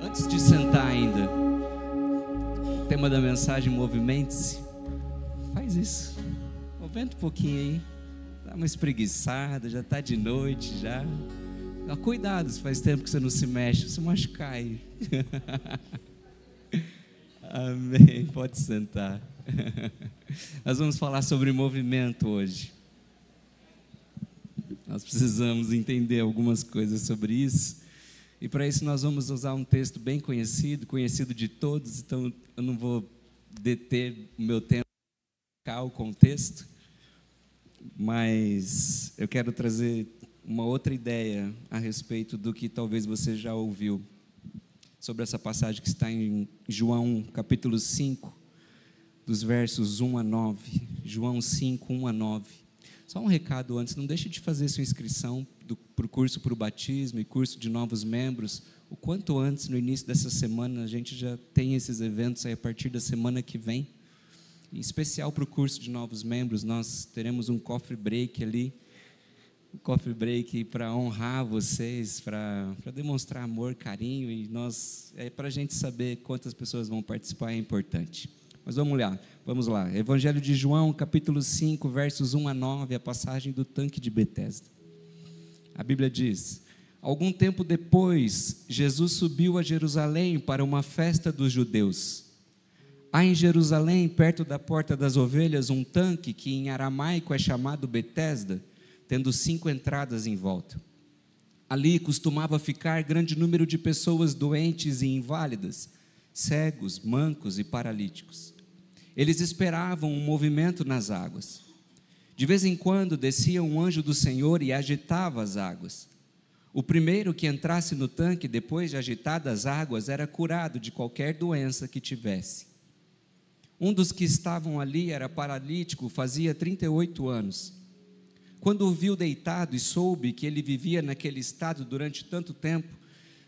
Antes de sentar ainda, tema da mensagem movimente-se. Faz isso. Movimenta um pouquinho aí. Dá uma espreguiçada, já está de noite já. Cuidado, se faz tempo que você não se mexe, você machucar aí. Amém. Pode sentar. Nós vamos falar sobre movimento hoje. Nós precisamos entender algumas coisas sobre isso. E para isso nós vamos usar um texto bem conhecido, conhecido de todos, então eu não vou deter o meu tempo para o contexto, mas eu quero trazer uma outra ideia a respeito do que talvez você já ouviu sobre essa passagem que está em João capítulo 5, dos versos 1 a 9. João 5, 1 a 9. Só um recado antes, não deixe de fazer sua inscrição para o curso para o batismo e curso de novos membros. O quanto antes, no início dessa semana, a gente já tem esses eventos aí a partir da semana que vem. Em especial para o curso de novos membros, nós teremos um coffee break ali. Um coffee break para honrar vocês, para demonstrar amor, carinho e nós é para a gente saber quantas pessoas vão participar é importante. Mas vamos lá, vamos lá. Evangelho de João, capítulo 5, versos 1 a 9, a passagem do tanque de Betesda. A Bíblia diz: Algum tempo depois, Jesus subiu a Jerusalém para uma festa dos judeus. Há em Jerusalém, perto da porta das ovelhas, um tanque que em aramaico é chamado Betesda, tendo cinco entradas em volta. Ali costumava ficar grande número de pessoas doentes e inválidas, cegos, mancos e paralíticos. Eles esperavam um movimento nas águas. De vez em quando descia um anjo do Senhor e agitava as águas. O primeiro que entrasse no tanque depois de agitadas as águas era curado de qualquer doença que tivesse. Um dos que estavam ali era paralítico, fazia 38 anos. Quando o viu deitado e soube que ele vivia naquele estado durante tanto tempo,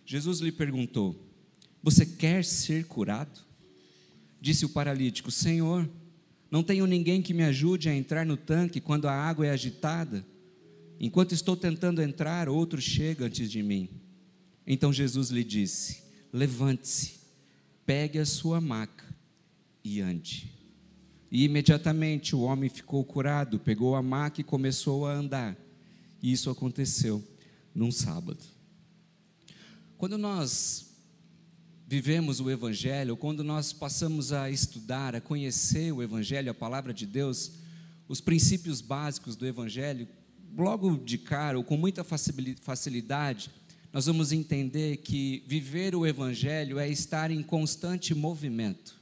Jesus lhe perguntou: Você quer ser curado? Disse o paralítico: Senhor, não tenho ninguém que me ajude a entrar no tanque quando a água é agitada. Enquanto estou tentando entrar, outro chega antes de mim. Então Jesus lhe disse: Levante-se, pegue a sua maca e ande. E imediatamente o homem ficou curado, pegou a maca e começou a andar. E isso aconteceu num sábado. Quando nós vivemos o Evangelho, quando nós passamos a estudar, a conhecer o Evangelho, a palavra de Deus, os princípios básicos do Evangelho, logo de cara, ou com muita facilidade, nós vamos entender que viver o Evangelho é estar em constante movimento.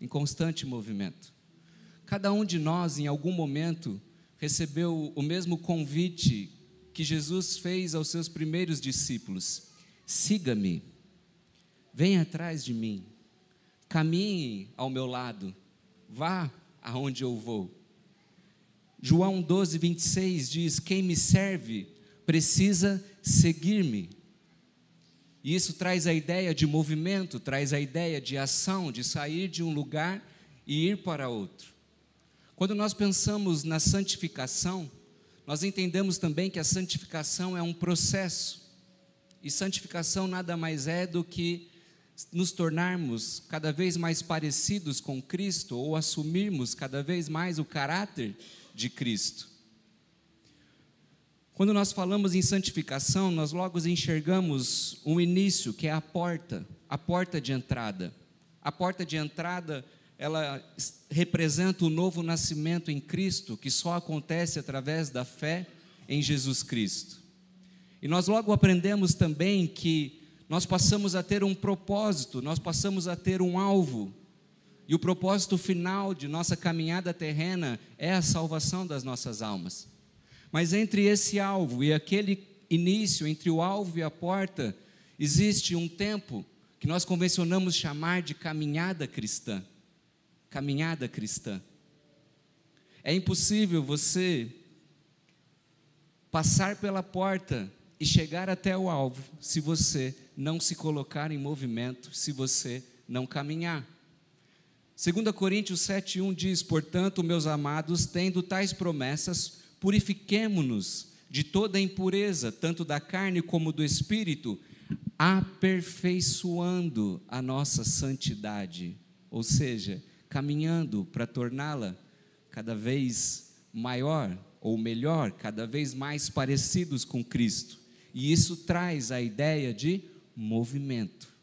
Em constante movimento. Cada um de nós, em algum momento, recebeu o mesmo convite que Jesus fez aos seus primeiros discípulos: siga-me. Venha atrás de mim, caminhe ao meu lado, vá aonde eu vou. João 12, 26 diz: Quem me serve precisa seguir-me. E isso traz a ideia de movimento, traz a ideia de ação, de sair de um lugar e ir para outro. Quando nós pensamos na santificação, nós entendemos também que a santificação é um processo. E santificação nada mais é do que nos tornarmos cada vez mais parecidos com Cristo ou assumirmos cada vez mais o caráter de Cristo. Quando nós falamos em santificação, nós logo enxergamos um início, que é a porta, a porta de entrada. A porta de entrada, ela representa o novo nascimento em Cristo, que só acontece através da fé em Jesus Cristo. E nós logo aprendemos também que nós passamos a ter um propósito, nós passamos a ter um alvo. E o propósito final de nossa caminhada terrena é a salvação das nossas almas. Mas entre esse alvo e aquele início, entre o alvo e a porta, existe um tempo que nós convencionamos chamar de caminhada cristã. Caminhada cristã. É impossível você passar pela porta e chegar até o alvo se você não se colocar em movimento, se você não caminhar. 2 Coríntios 7,1 diz: Portanto, meus amados, tendo tais promessas, purifiquemo-nos de toda impureza, tanto da carne como do espírito, aperfeiçoando a nossa santidade, ou seja, caminhando para torná-la cada vez maior ou melhor, cada vez mais parecidos com Cristo. E isso traz a ideia de movimento.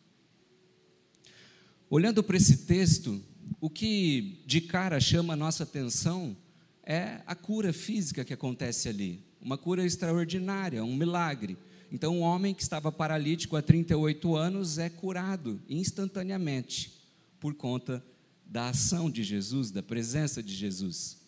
Olhando para esse texto, o que de cara chama a nossa atenção é a cura física que acontece ali, uma cura extraordinária, um milagre. Então, um homem que estava paralítico há 38 anos é curado instantaneamente por conta da ação de Jesus, da presença de Jesus.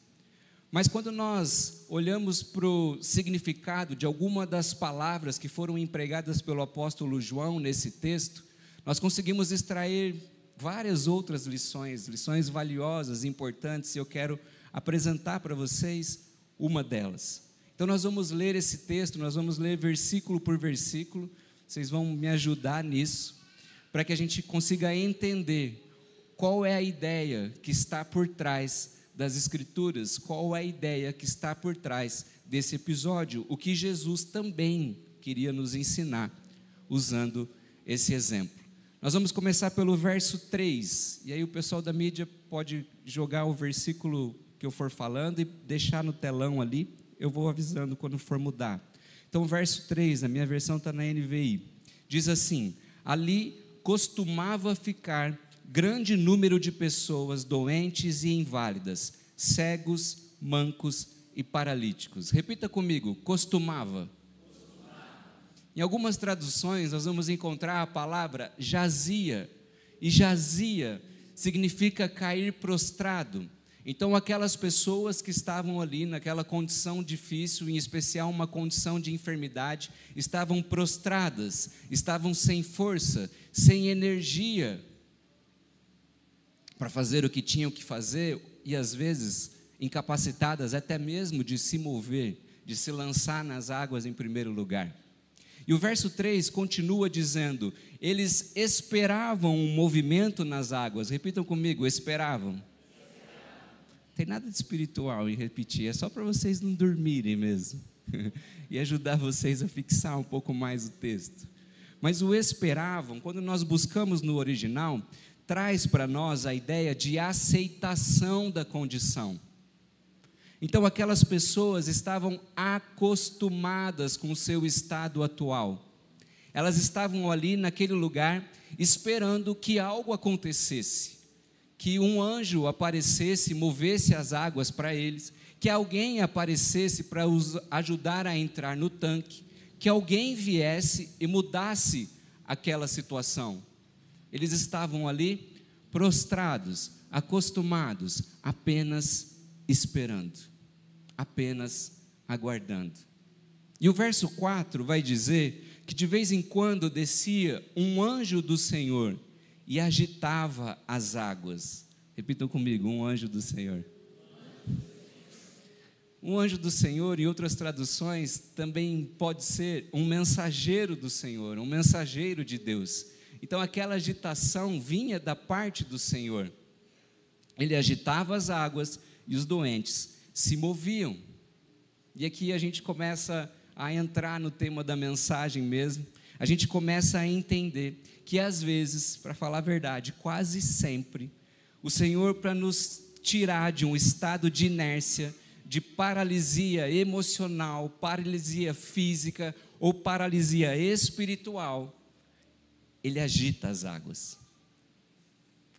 Mas quando nós olhamos para o significado de alguma das palavras que foram empregadas pelo apóstolo João nesse texto, nós conseguimos extrair várias outras lições, lições valiosas, importantes, e eu quero apresentar para vocês uma delas. Então nós vamos ler esse texto, nós vamos ler versículo por versículo, vocês vão me ajudar nisso, para que a gente consiga entender qual é a ideia que está por trás das Escrituras, qual é a ideia que está por trás desse episódio, o que Jesus também queria nos ensinar, usando esse exemplo. Nós vamos começar pelo verso 3, e aí o pessoal da mídia pode jogar o versículo que eu for falando e deixar no telão ali, eu vou avisando quando for mudar. Então, verso 3, a minha versão está na NVI, diz assim: Ali costumava ficar grande número de pessoas doentes e inválidas, cegos, mancos e paralíticos. Repita comigo: costumava. Em algumas traduções, nós vamos encontrar a palavra jazia, e jazia significa cair prostrado. Então, aquelas pessoas que estavam ali naquela condição difícil, em especial uma condição de enfermidade, estavam prostradas, estavam sem força, sem energia para fazer o que tinham que fazer e às vezes incapacitadas até mesmo de se mover, de se lançar nas águas em primeiro lugar. E o verso 3 continua dizendo: eles esperavam um movimento nas águas. Repitam comigo: esperavam. Tem nada de espiritual em repetir, é só para vocês não dormirem mesmo e ajudar vocês a fixar um pouco mais o texto. Mas o esperavam, quando nós buscamos no original, traz para nós a ideia de aceitação da condição. Então, aquelas pessoas estavam acostumadas com o seu estado atual. Elas estavam ali naquele lugar esperando que algo acontecesse, que um anjo aparecesse, movesse as águas para eles, que alguém aparecesse para os ajudar a entrar no tanque, que alguém viesse e mudasse aquela situação. Eles estavam ali prostrados, acostumados, apenas esperando apenas aguardando. E o verso 4 vai dizer que de vez em quando descia um anjo do Senhor e agitava as águas. Repitam comigo: um anjo do Senhor. Um anjo do Senhor, em outras traduções, também pode ser um mensageiro do Senhor, um mensageiro de Deus. Então, aquela agitação vinha da parte do Senhor. Ele agitava as águas e os doentes se moviam. E aqui a gente começa a entrar no tema da mensagem mesmo. A gente começa a entender que às vezes, para falar a verdade, quase sempre, o Senhor, para nos tirar de um estado de inércia, de paralisia emocional, paralisia física ou paralisia espiritual, Ele agita as águas.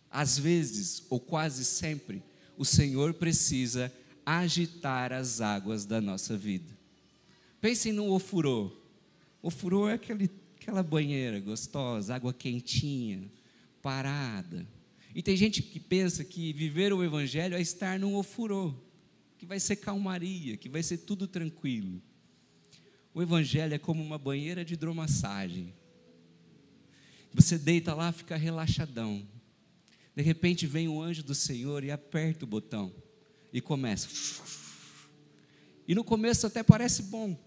Às vezes, ou quase sempre, o Senhor precisa agitar as águas da nossa vida. Pensem no ofurô. Ofurô é aquele, aquela banheira gostosa, água quentinha, parada. E tem gente que pensa que viver o evangelho é estar num ofurô, que vai ser calmaria, que vai ser tudo tranquilo. O evangelho é como uma banheira de hidromassagem. Você deita lá, fica relaxadão. De repente vem o anjo do Senhor e aperta o botão e começa. E no começo até parece bom,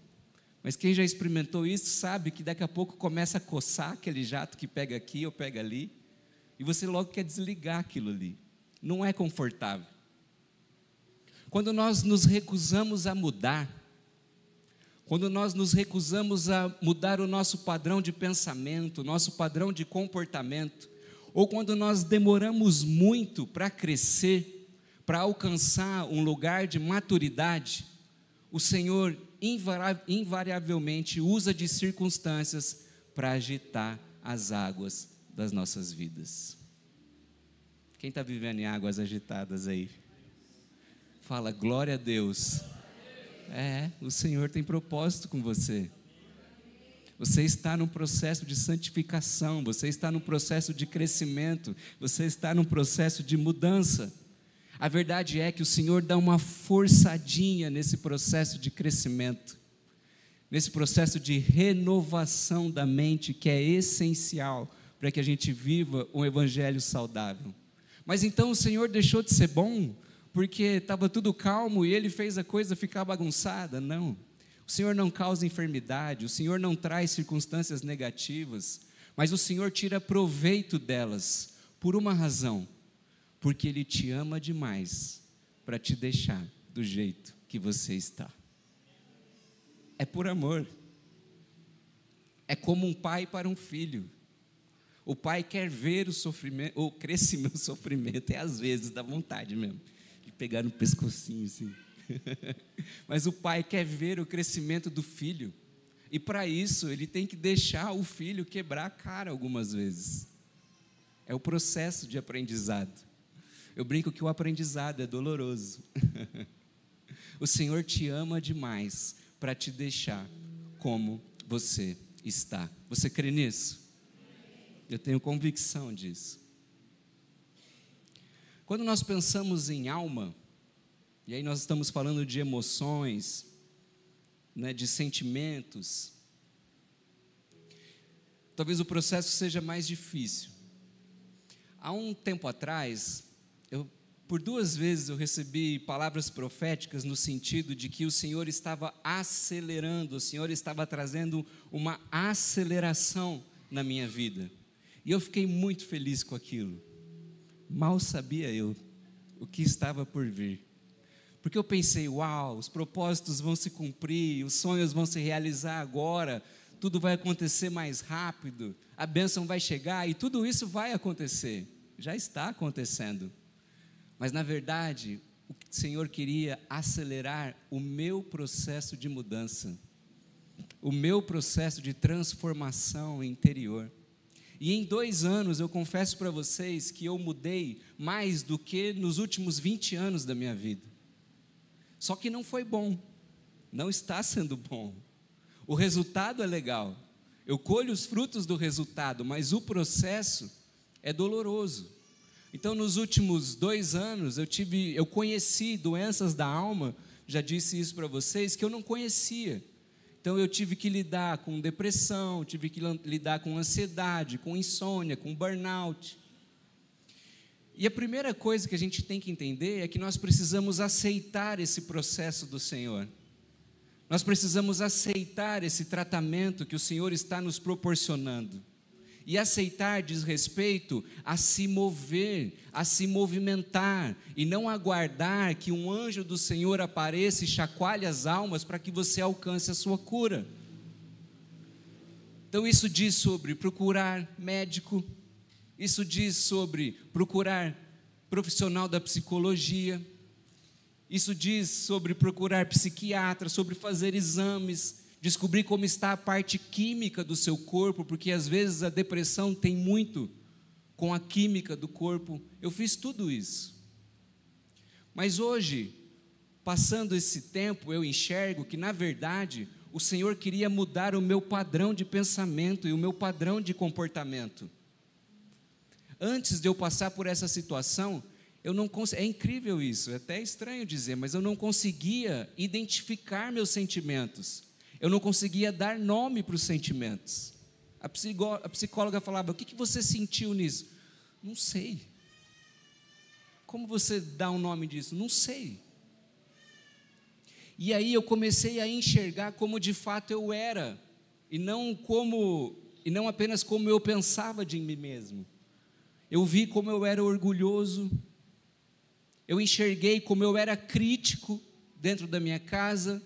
mas quem já experimentou isso sabe que daqui a pouco começa a coçar aquele jato que pega aqui ou pega ali, e você logo quer desligar aquilo ali. Não é confortável. Quando nós nos recusamos a mudar, quando nós nos recusamos a mudar o nosso padrão de pensamento, nosso padrão de comportamento, ou quando nós demoramos muito para crescer, para alcançar um lugar de maturidade, o Senhor invariavelmente usa de circunstâncias para agitar as águas das nossas vidas. Quem está vivendo em águas agitadas aí? Fala, glória a Deus. É, o Senhor tem propósito com você. Você está num processo de santificação, você está num processo de crescimento, você está num processo de mudança. A verdade é que o Senhor dá uma forçadinha nesse processo de crescimento, nesse processo de renovação da mente, que é essencial para que a gente viva um evangelho saudável. Mas então o Senhor deixou de ser bom porque estava tudo calmo e ele fez a coisa ficar bagunçada? Não. O Senhor não causa enfermidade, o Senhor não traz circunstâncias negativas, mas o Senhor tira proveito delas por uma razão porque Ele te ama demais para te deixar do jeito que você está. É por amor. É como um pai para um filho. O pai quer ver o sofrimento, o crescimento, o sofrimento, e às vezes dá vontade mesmo pegar no pescocinho assim. Mas o pai quer ver o crescimento do filho. E para isso, ele tem que deixar o filho quebrar a cara algumas vezes. É o processo de aprendizado. Eu brinco que o aprendizado é doloroso. o Senhor te ama demais para te deixar como você está. Você crê nisso? Eu tenho convicção disso. Quando nós pensamos em alma, e aí nós estamos falando de emoções, né, de sentimentos, talvez o processo seja mais difícil. Há um tempo atrás, eu, por duas vezes eu recebi palavras proféticas no sentido de que o Senhor estava acelerando, o Senhor estava trazendo uma aceleração na minha vida. E eu fiquei muito feliz com aquilo. Mal sabia eu o que estava por vir. Porque eu pensei, uau, os propósitos vão se cumprir, os sonhos vão se realizar agora, tudo vai acontecer mais rápido, a bênção vai chegar e tudo isso vai acontecer. Já está acontecendo. Mas na verdade, o Senhor queria acelerar o meu processo de mudança, o meu processo de transformação interior. E em dois anos, eu confesso para vocês que eu mudei mais do que nos últimos 20 anos da minha vida. Só que não foi bom, não está sendo bom. O resultado é legal, eu colho os frutos do resultado, mas o processo é doloroso. Então, nos últimos dois anos, eu tive, eu conheci doenças da alma, já disse isso para vocês, que eu não conhecia. Então, eu tive que lidar com depressão, tive que lidar com ansiedade, com insônia, com burnout. E a primeira coisa que a gente tem que entender é que nós precisamos aceitar esse processo do Senhor. Nós precisamos aceitar esse tratamento que o Senhor está nos proporcionando. E aceitar diz respeito a se mover, a se movimentar, e não aguardar que um anjo do Senhor apareça e chacoalhe as almas para que você alcance a sua cura. Então, isso diz sobre procurar médico, isso diz sobre procurar profissional da psicologia, isso diz sobre procurar psiquiatra, sobre fazer exames, descobrir como está a parte química do seu corpo, porque às vezes a depressão tem muito com a química do corpo. Eu fiz tudo isso. Mas hoje, passando esse tempo, eu enxergo que, na verdade, o Senhor queria mudar o meu padrão de pensamento e o meu padrão de comportamento. Antes de eu passar por essa situação, eu não é incrível isso, é até estranho dizer, mas eu não conseguia identificar meus sentimentos. Eu não conseguia dar nome para os sentimentos. A, a psicóloga falava: O que, que você sentiu nisso? Não sei. Como você dá um nome disso? Não sei. E aí eu comecei a enxergar como de fato eu era, e não como e não apenas como eu pensava de mim mesmo. Eu vi como eu era orgulhoso. Eu enxerguei como eu era crítico dentro da minha casa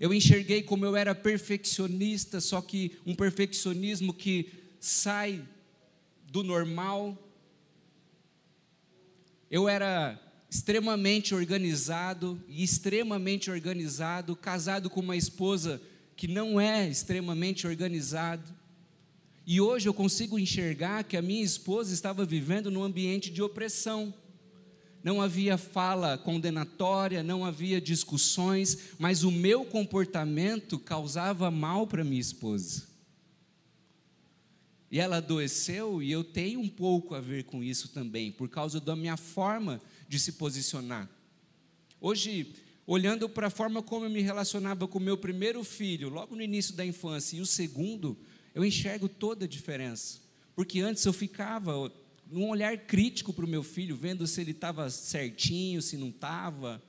Eu enxerguei como eu era perfeccionista, só que um perfeccionismo que sai do normal. Eu era extremamente organizado e extremamente organizado, casado com uma esposa que não é extremamente organizado. E hoje eu consigo enxergar que a minha esposa estava vivendo num ambiente de opressão. Não havia fala condenatória, não havia discussões, mas o meu comportamento causava mal para minha esposa. E ela adoeceu, e eu tenho um pouco a ver com isso também, por causa da minha forma de se posicionar. Hoje, olhando para a forma como eu me relacionava com o meu primeiro filho, logo no início da infância, e o segundo, eu enxergo toda a diferença. Porque antes eu ficava num olhar crítico para o meu filho, vendo se ele estava certinho, se não estava,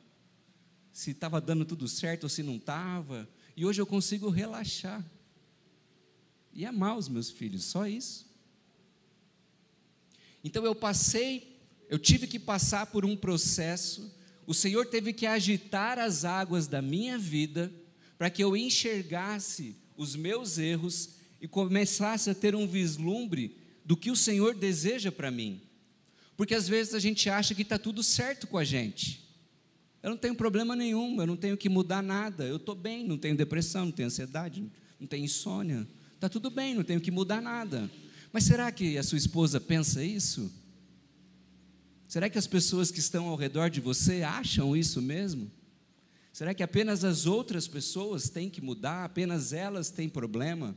se estava dando tudo certo ou se não estava. E hoje eu consigo relaxar e amar os meus filhos, só isso. Então eu passei, eu tive que passar por um processo, o Senhor teve que agitar as águas da minha vida para que eu enxergasse os meus erros e começasse a ter um vislumbre do que o Senhor deseja para mim. Porque às vezes a gente acha que está tudo certo com a gente. Eu não tenho problema nenhum, eu não tenho que mudar nada, eu estou bem, não tenho depressão, não tenho ansiedade, não tenho insônia. Está tudo bem, não tenho que mudar nada. Mas será que a sua esposa pensa isso? Será que as pessoas que estão ao redor de você acham isso mesmo? Será que apenas as outras pessoas têm que mudar, apenas elas têm problema?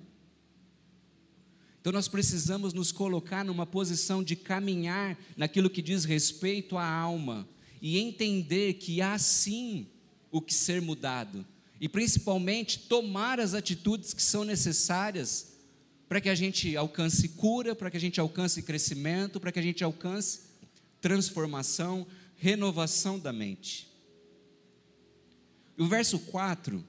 Então nós precisamos nos colocar numa posição de caminhar naquilo que diz respeito à alma e entender que há sim o que ser mudado e principalmente tomar as atitudes que são necessárias para que a gente alcance cura, para que a gente alcance crescimento, para que a gente alcance transformação, renovação da mente. O verso 4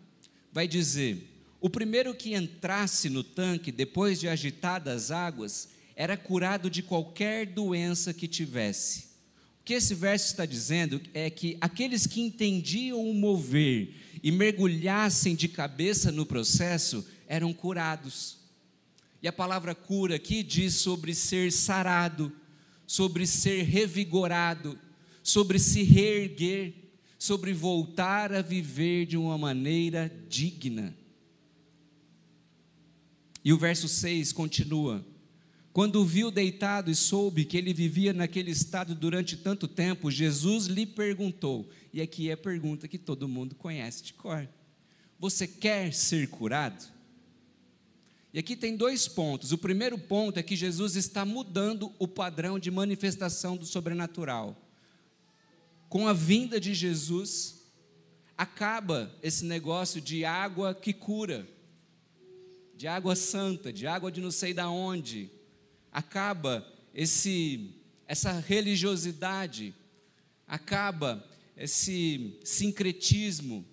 vai dizer: o primeiro que entrasse no tanque, depois de agitadas as águas, era curado de qualquer doença que tivesse. O que esse verso está dizendo é que aqueles que entendiam o mover e mergulhassem de cabeça no processo eram curados. E a palavra cura aqui diz sobre ser sarado, sobre ser revigorado, sobre se reerguer, sobre voltar a viver de uma maneira digna. E o verso 6 continua: Quando viu deitado e soube que ele vivia naquele estado durante tanto tempo, Jesus lhe perguntou, e aqui é a pergunta que todo mundo conhece de cor: Você quer ser curado? E aqui tem dois pontos. O primeiro ponto é que Jesus está mudando o padrão de manifestação do sobrenatural. Com a vinda de Jesus, acaba esse negócio de água que cura de água santa, de água de não sei da onde. Acaba esse essa religiosidade, acaba esse sincretismo.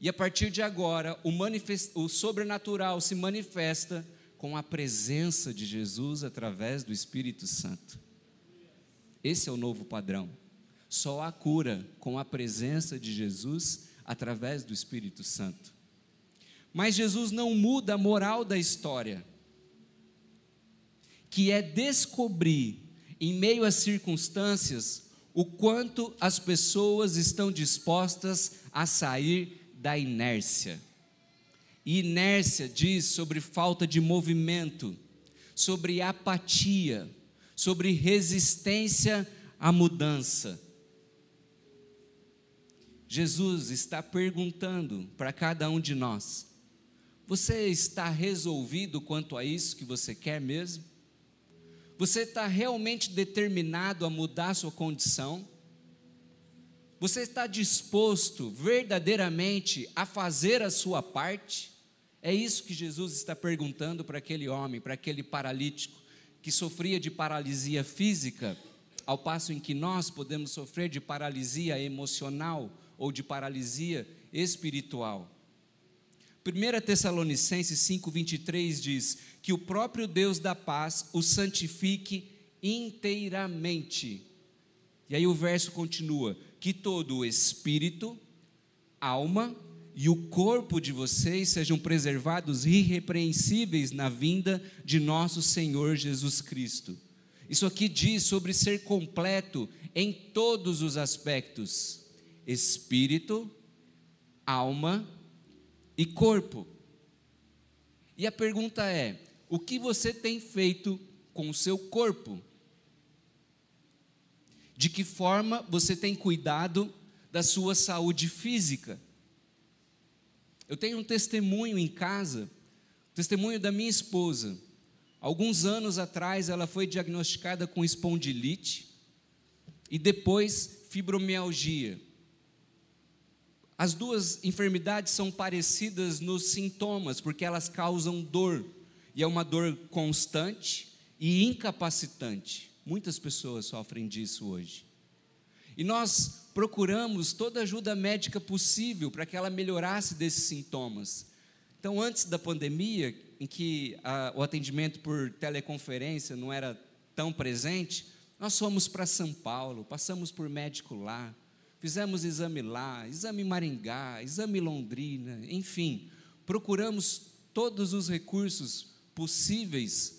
E a partir de agora, o, o sobrenatural se manifesta com a presença de Jesus através do Espírito Santo. Esse é o novo padrão. Só há cura com a presença de Jesus através do Espírito Santo. Mas Jesus não muda a moral da história, que é descobrir, em meio às circunstâncias, o quanto as pessoas estão dispostas a sair da inércia. E inércia diz sobre falta de movimento, sobre apatia, sobre resistência à mudança. Jesus está perguntando para cada um de nós: você está resolvido quanto a isso que você quer mesmo? Você está realmente determinado a mudar a sua condição? Você está disposto verdadeiramente a fazer a sua parte? É isso que Jesus está perguntando para aquele homem, para aquele paralítico que sofria de paralisia física, ao passo em que nós podemos sofrer de paralisia emocional ou de paralisia espiritual. 1 Tessalonicenses 5,23 diz: Que o próprio Deus da paz o santifique inteiramente. E aí o verso continua: Que todo o espírito, alma e o corpo de vocês sejam preservados irrepreensíveis na vinda de nosso Senhor Jesus Cristo. Isso aqui diz sobre ser completo em todos os aspectos: espírito, alma e corpo. E a pergunta é: o que você tem feito com o seu corpo? De que forma você tem cuidado da sua saúde física? Eu tenho um testemunho em casa, testemunho da minha esposa. Alguns anos atrás ela foi diagnosticada com espondilite e depois fibromialgia. As duas enfermidades são parecidas nos sintomas, porque elas causam dor, e é uma dor constante e incapacitante. Muitas pessoas sofrem disso hoje. E nós procuramos toda ajuda médica possível para que ela melhorasse desses sintomas. Então, antes da pandemia, em que a, o atendimento por teleconferência não era tão presente, nós fomos para São Paulo, passamos por médico lá, fizemos exame lá, exame Maringá, exame Londrina, enfim, procuramos todos os recursos possíveis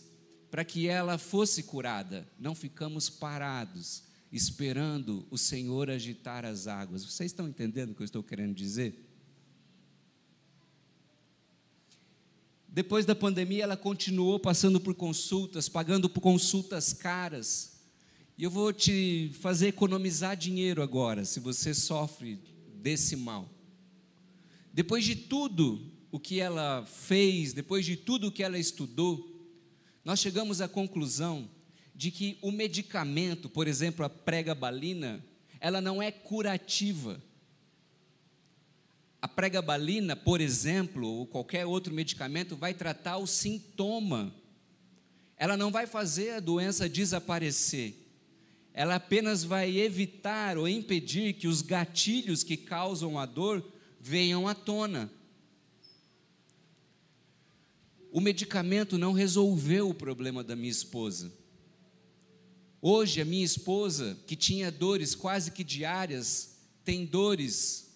para que ela fosse curada. Não ficamos parados esperando o Senhor agitar as águas. Vocês estão entendendo o que eu estou querendo dizer? Depois da pandemia, ela continuou passando por consultas, pagando por consultas caras. E eu vou te fazer economizar dinheiro agora, se você sofre desse mal. Depois de tudo o que ela fez, depois de tudo o que ela estudou, nós chegamos à conclusão de que o medicamento, por exemplo, a pregabalina, ela não é curativa. A pregabalina, por exemplo, ou qualquer outro medicamento, vai tratar o sintoma. Ela não vai fazer a doença desaparecer ela apenas vai evitar ou impedir que os gatilhos que causam a dor venham à tona. O medicamento não resolveu o problema da minha esposa. Hoje, a minha esposa, que tinha dores quase que diárias, tem dores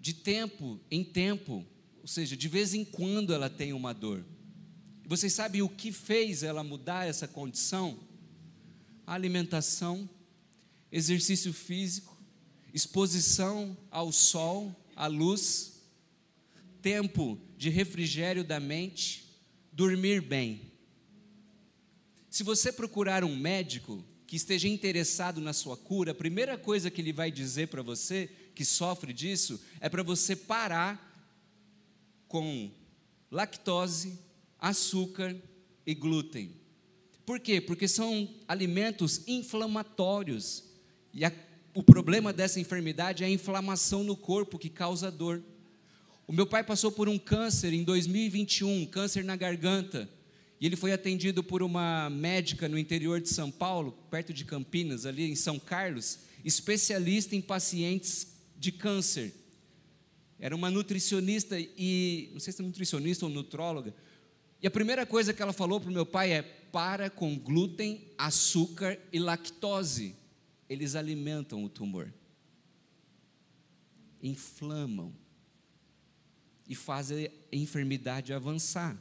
de tempo em tempo, ou seja, de vez em quando ela tem uma dor. Vocês sabem o que fez ela mudar essa condição? Alimentação, exercício físico, exposição ao sol, à luz, tempo de refrigério da mente, dormir bem. Se você procurar um médico que esteja interessado na sua cura, a primeira coisa que ele vai dizer para você que sofre disso é para você parar com lactose, açúcar e glúten. Por quê? Porque são alimentos inflamatórios. E a, o problema dessa enfermidade é a inflamação no corpo que causa dor. O meu pai passou por um câncer em 2021, câncer na garganta. E ele foi atendido por uma médica no interior de São Paulo, perto de Campinas, ali em São Carlos, especialista em pacientes de câncer. Era uma nutricionista e, não sei se é nutricionista ou nutróloga. E a primeira coisa que ela falou para o meu pai é: para com glúten, açúcar e lactose. Eles alimentam o tumor, inflamam e fazem a enfermidade avançar.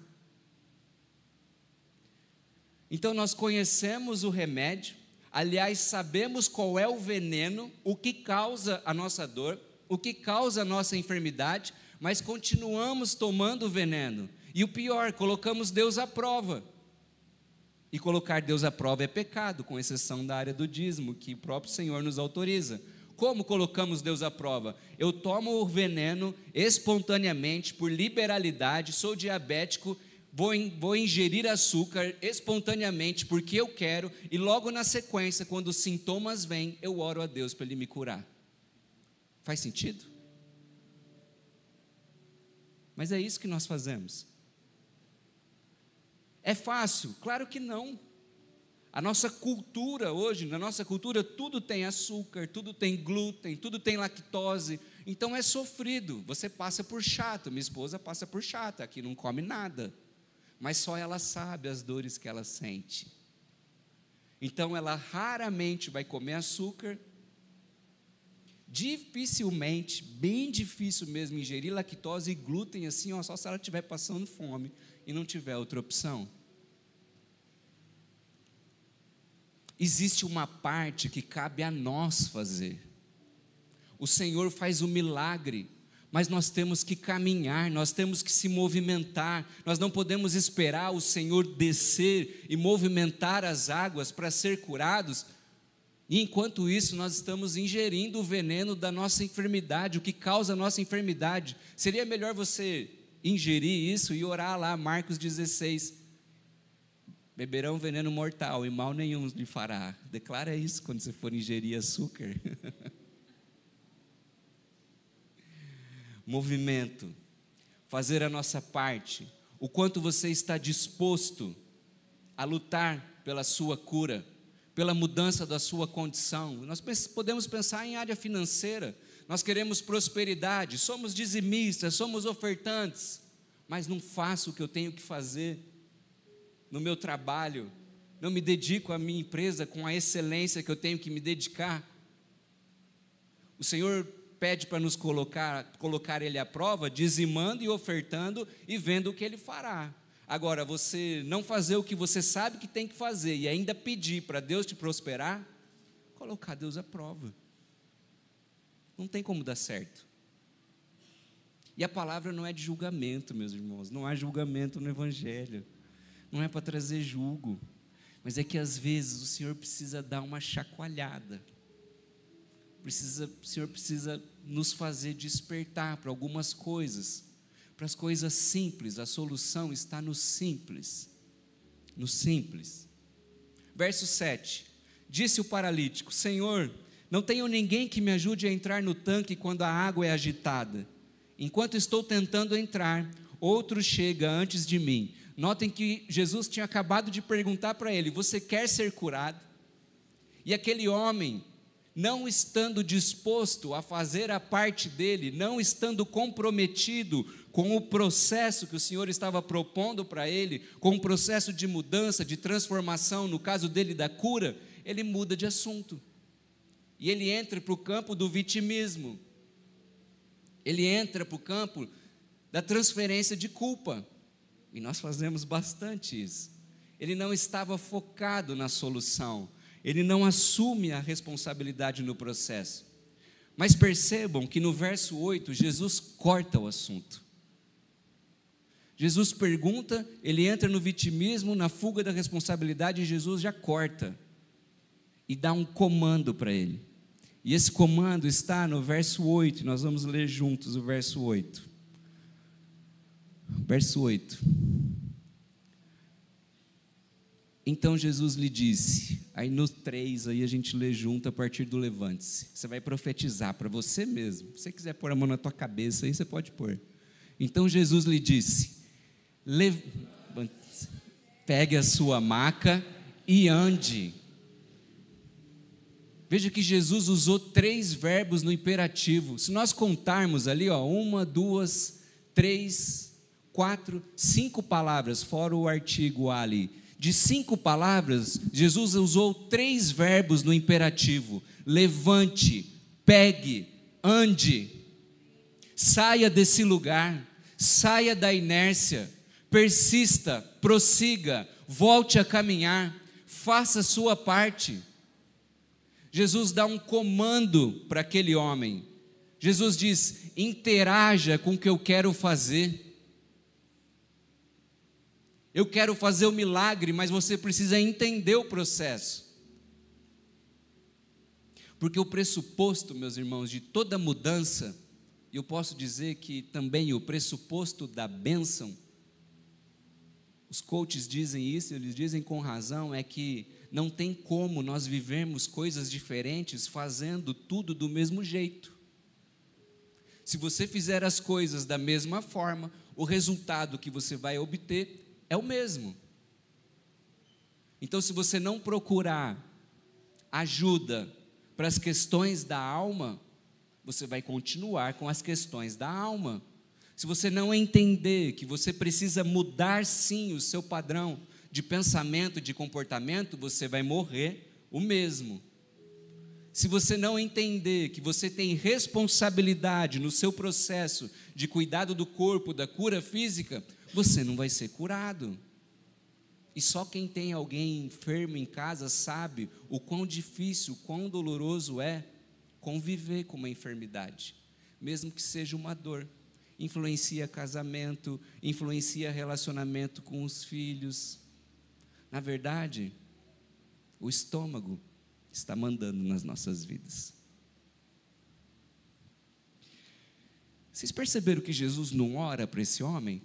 Então nós conhecemos o remédio, aliás, sabemos qual é o veneno, o que causa a nossa dor, o que causa a nossa enfermidade, mas continuamos tomando o veneno. E o pior, colocamos Deus à prova. E colocar Deus à prova é pecado, com exceção da área do dízimo, que o próprio Senhor nos autoriza. Como colocamos Deus à prova? Eu tomo o veneno espontaneamente, por liberalidade, sou diabético, vou, vou ingerir açúcar espontaneamente, porque eu quero, e logo na sequência, quando os sintomas vêm, eu oro a Deus para Ele me curar. Faz sentido? Mas é isso que nós fazemos. É fácil? Claro que não. A nossa cultura hoje, na nossa cultura, tudo tem açúcar, tudo tem glúten, tudo tem lactose, então é sofrido. Você passa por chato, minha esposa passa por chata, aqui não come nada, mas só ela sabe as dores que ela sente. Então ela raramente vai comer açúcar, dificilmente, bem difícil mesmo, ingerir lactose e glúten assim, ó, só se ela estiver passando fome e não tiver outra opção. Existe uma parte que cabe a nós fazer. O Senhor faz o milagre, mas nós temos que caminhar, nós temos que se movimentar, nós não podemos esperar o Senhor descer e movimentar as águas para ser curados, e enquanto isso, nós estamos ingerindo o veneno da nossa enfermidade, o que causa a nossa enfermidade. Seria melhor você ingerir isso e orar lá, Marcos 16. Beberão veneno mortal e mal nenhum lhe fará. Declara isso quando você for ingerir açúcar. Movimento, fazer a nossa parte, o quanto você está disposto a lutar pela sua cura pela mudança da sua condição. Nós podemos pensar em área financeira. Nós queremos prosperidade, somos dizimistas, somos ofertantes, mas não faço o que eu tenho que fazer no meu trabalho, não me dedico à minha empresa com a excelência que eu tenho que me dedicar. O Senhor pede para nos colocar, colocar Ele à prova, dizimando e ofertando e vendo o que Ele fará. Agora, você não fazer o que você sabe que tem que fazer e ainda pedir para Deus te prosperar, colocar Deus à prova. Não tem como dar certo. E a palavra não é de julgamento, meus irmãos, não há julgamento no Evangelho, não é para trazer julgo, mas é que às vezes o Senhor precisa dar uma chacoalhada, precisa, o Senhor precisa nos fazer despertar para algumas coisas para as coisas simples, a solução está no simples. No simples. Verso 7: Disse o paralítico: Senhor, não tenho ninguém que me ajude a entrar no tanque quando a água é agitada. Enquanto estou tentando entrar, outro chega antes de mim. Notem que Jesus tinha acabado de perguntar para ele: Você quer ser curado? E aquele homem não estando disposto a fazer a parte dele, não estando comprometido com o processo que o Senhor estava propondo para ele, com o processo de mudança, de transformação, no caso dele da cura, ele muda de assunto. E ele entra para o campo do vitimismo. Ele entra para o campo da transferência de culpa. E nós fazemos bastante isso. Ele não estava focado na solução ele não assume a responsabilidade no processo. Mas percebam que no verso 8, Jesus corta o assunto. Jesus pergunta, ele entra no vitimismo, na fuga da responsabilidade, e Jesus já corta e dá um comando para ele. E esse comando está no verso 8, nós vamos ler juntos o verso 8. Verso 8. Então Jesus lhe disse, aí no 3, aí a gente lê junto a partir do levante-se. Você vai profetizar para você mesmo. Se você quiser pôr a mão na tua cabeça, aí você pode pôr. Então Jesus lhe disse: pegue a sua maca e ande. Veja que Jesus usou três verbos no imperativo. Se nós contarmos ali, ó, uma, duas, três, quatro, cinco palavras, fora o artigo ali de cinco palavras, Jesus usou três verbos no imperativo: levante, pegue, ande. Saia desse lugar, saia da inércia, persista, prossiga, volte a caminhar, faça a sua parte. Jesus dá um comando para aquele homem. Jesus diz: interaja com o que eu quero fazer. Eu quero fazer o milagre, mas você precisa entender o processo. Porque o pressuposto, meus irmãos, de toda mudança, eu posso dizer que também o pressuposto da bênção, os coaches dizem isso, eles dizem com razão, é que não tem como nós vivermos coisas diferentes fazendo tudo do mesmo jeito. Se você fizer as coisas da mesma forma, o resultado que você vai obter é o mesmo. Então, se você não procurar ajuda para as questões da alma, você vai continuar com as questões da alma. Se você não entender que você precisa mudar sim o seu padrão de pensamento, de comportamento, você vai morrer o mesmo. se você não entender que você tem responsabilidade no seu processo de cuidado do corpo, da cura física, você não vai ser curado. E só quem tem alguém enfermo em casa sabe o quão difícil, o quão doloroso é conviver com uma enfermidade, mesmo que seja uma dor. Influencia casamento, influencia relacionamento com os filhos. Na verdade, o estômago está mandando nas nossas vidas. Vocês perceberam que Jesus não ora para esse homem?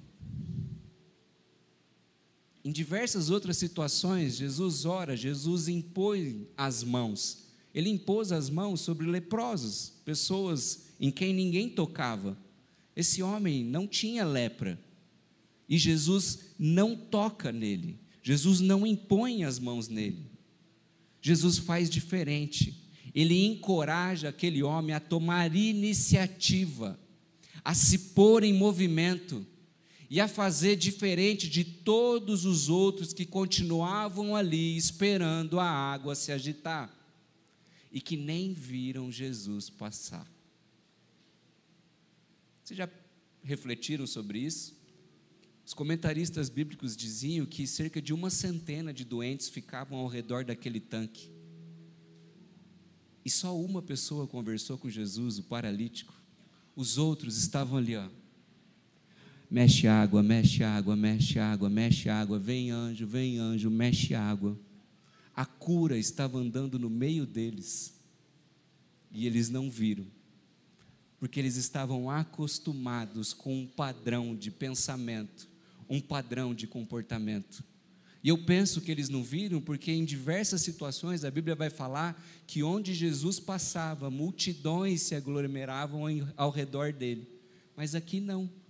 Em diversas outras situações, Jesus ora, Jesus impõe as mãos. Ele impôs as mãos sobre leprosos, pessoas em quem ninguém tocava. Esse homem não tinha lepra. E Jesus não toca nele. Jesus não impõe as mãos nele. Jesus faz diferente. Ele encoraja aquele homem a tomar iniciativa, a se pôr em movimento e a fazer diferente de todos os outros que continuavam ali esperando a água se agitar e que nem viram Jesus passar. Vocês já refletiram sobre isso? Os comentaristas bíblicos diziam que cerca de uma centena de doentes ficavam ao redor daquele tanque. E só uma pessoa conversou com Jesus, o paralítico. Os outros estavam ali, ó Mexe água, mexe água, mexe água, mexe água, vem anjo, vem anjo, mexe água. A cura estava andando no meio deles e eles não viram, porque eles estavam acostumados com um padrão de pensamento, um padrão de comportamento. E eu penso que eles não viram, porque em diversas situações a Bíblia vai falar que onde Jesus passava, multidões se aglomeravam ao redor dele. Mas aqui não.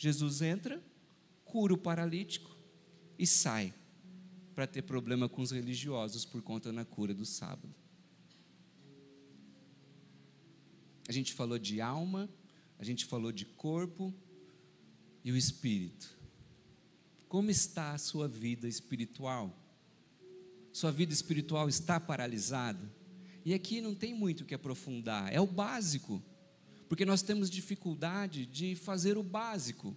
Jesus entra, cura o paralítico e sai para ter problema com os religiosos por conta da cura do sábado. A gente falou de alma, a gente falou de corpo e o espírito. Como está a sua vida espiritual? Sua vida espiritual está paralisada? E aqui não tem muito o que aprofundar, é o básico porque nós temos dificuldade de fazer o básico.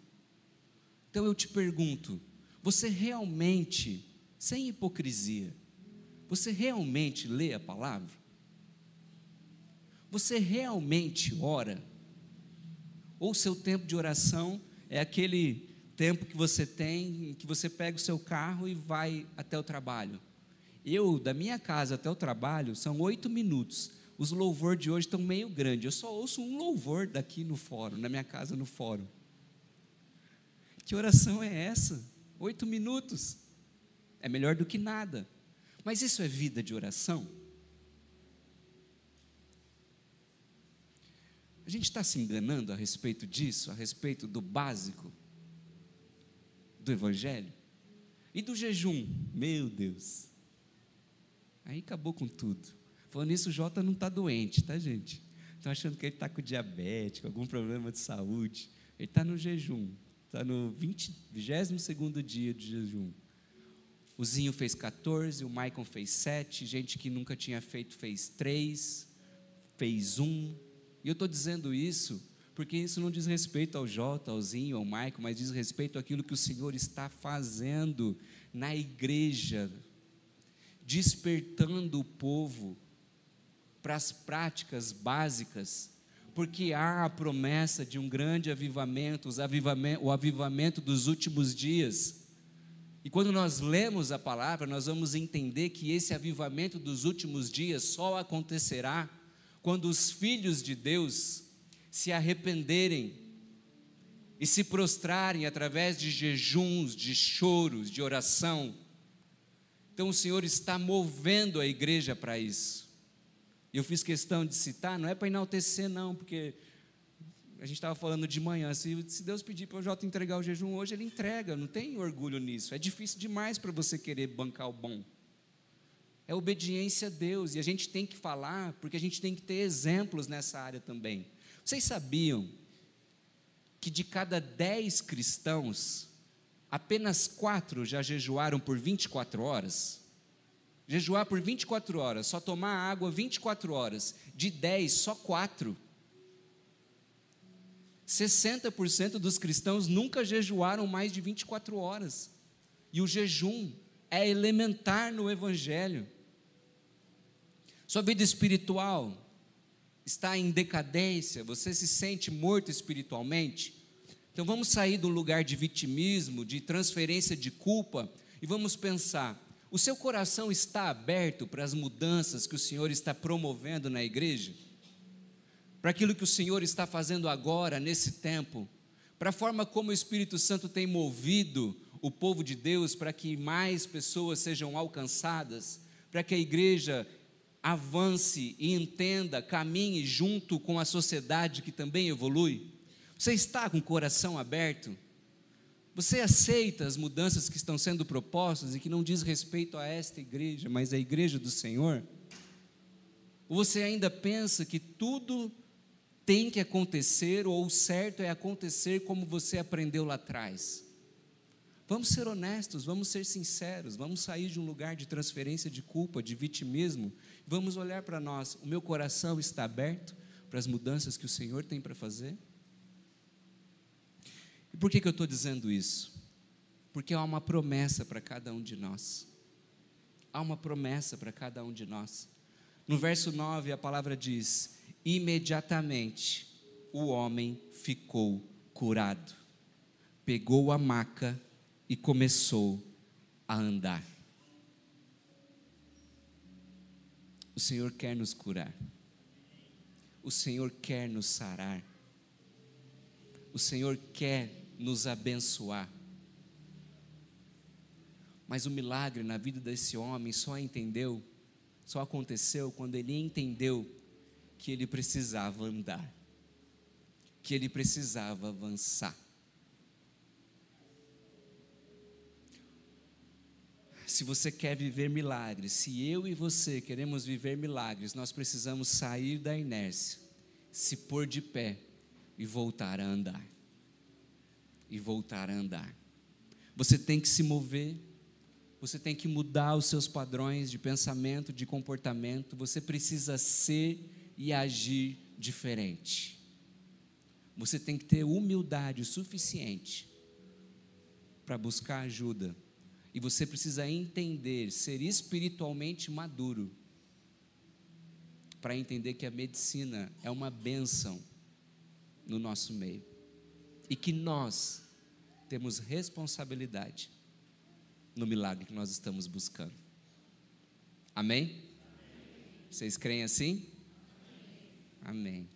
Então eu te pergunto: você realmente, sem hipocrisia, você realmente lê a palavra? Você realmente ora? Ou seu tempo de oração é aquele tempo que você tem, que você pega o seu carro e vai até o trabalho? Eu, da minha casa até o trabalho, são oito minutos os louvores de hoje estão meio grandes. Eu só ouço um louvor daqui no fórum, na minha casa no fórum. Que oração é essa? Oito minutos. É melhor do que nada. Mas isso é vida de oração? A gente está se enganando a respeito disso, a respeito do básico do Evangelho? E do jejum? Meu Deus. Aí acabou com tudo. Falando isso, o Jota não está doente, tá, gente? Estão achando que ele está com diabetes, algum problema de saúde. Ele está no jejum. Está no 20, 22 dia de jejum. O Zinho fez 14, o Maicon fez 7, gente que nunca tinha feito fez 3, fez 1. E eu estou dizendo isso porque isso não diz respeito ao Jota, ao Zinho, ao Maicon, mas diz respeito àquilo que o Senhor está fazendo na igreja, despertando o povo para as práticas básicas, porque há a promessa de um grande avivamento, o avivamento dos últimos dias. E quando nós lemos a palavra, nós vamos entender que esse avivamento dos últimos dias só acontecerá quando os filhos de Deus se arrependerem e se prostrarem através de jejuns, de choros, de oração. Então o Senhor está movendo a igreja para isso. Eu fiz questão de citar, não é para enaltecer, não, porque a gente estava falando de manhã, se, se Deus pedir para o Jota entregar o jejum hoje, ele entrega, não tem orgulho nisso. É difícil demais para você querer bancar o bom. É obediência a Deus, e a gente tem que falar, porque a gente tem que ter exemplos nessa área também. Vocês sabiam que de cada dez cristãos, apenas quatro já jejuaram por 24 horas? Jejuar por 24 horas, só tomar água 24 horas, de 10, só 4. 60% dos cristãos nunca jejuaram mais de 24 horas. E o jejum é elementar no Evangelho. Sua vida espiritual está em decadência, você se sente morto espiritualmente. Então vamos sair do lugar de vitimismo, de transferência de culpa e vamos pensar: o seu coração está aberto para as mudanças que o Senhor está promovendo na igreja? Para aquilo que o Senhor está fazendo agora, nesse tempo? Para a forma como o Espírito Santo tem movido o povo de Deus para que mais pessoas sejam alcançadas? Para que a igreja avance e entenda, caminhe junto com a sociedade que também evolui? Você está com o coração aberto? Você aceita as mudanças que estão sendo propostas e que não diz respeito a esta igreja, mas a igreja do Senhor? Ou você ainda pensa que tudo tem que acontecer ou o certo é acontecer como você aprendeu lá atrás? Vamos ser honestos, vamos ser sinceros, vamos sair de um lugar de transferência de culpa, de vitimismo, vamos olhar para nós. O meu coração está aberto para as mudanças que o Senhor tem para fazer? E por que, que eu estou dizendo isso? Porque há uma promessa para cada um de nós. Há uma promessa para cada um de nós. No verso 9, a palavra diz: Imediatamente o homem ficou curado, pegou a maca e começou a andar. O Senhor quer nos curar, o Senhor quer nos sarar, o Senhor quer nos abençoar. Mas o milagre na vida desse homem só entendeu, só aconteceu quando ele entendeu que ele precisava andar, que ele precisava avançar. Se você quer viver milagres, se eu e você queremos viver milagres, nós precisamos sair da inércia, se pôr de pé e voltar a andar e voltar a andar. Você tem que se mover, você tem que mudar os seus padrões de pensamento, de comportamento, você precisa ser e agir diferente. Você tem que ter humildade suficiente para buscar ajuda. E você precisa entender, ser espiritualmente maduro, para entender que a medicina é uma bênção no nosso meio. E que nós temos responsabilidade no milagre que nós estamos buscando. Amém? Vocês creem assim? Amém.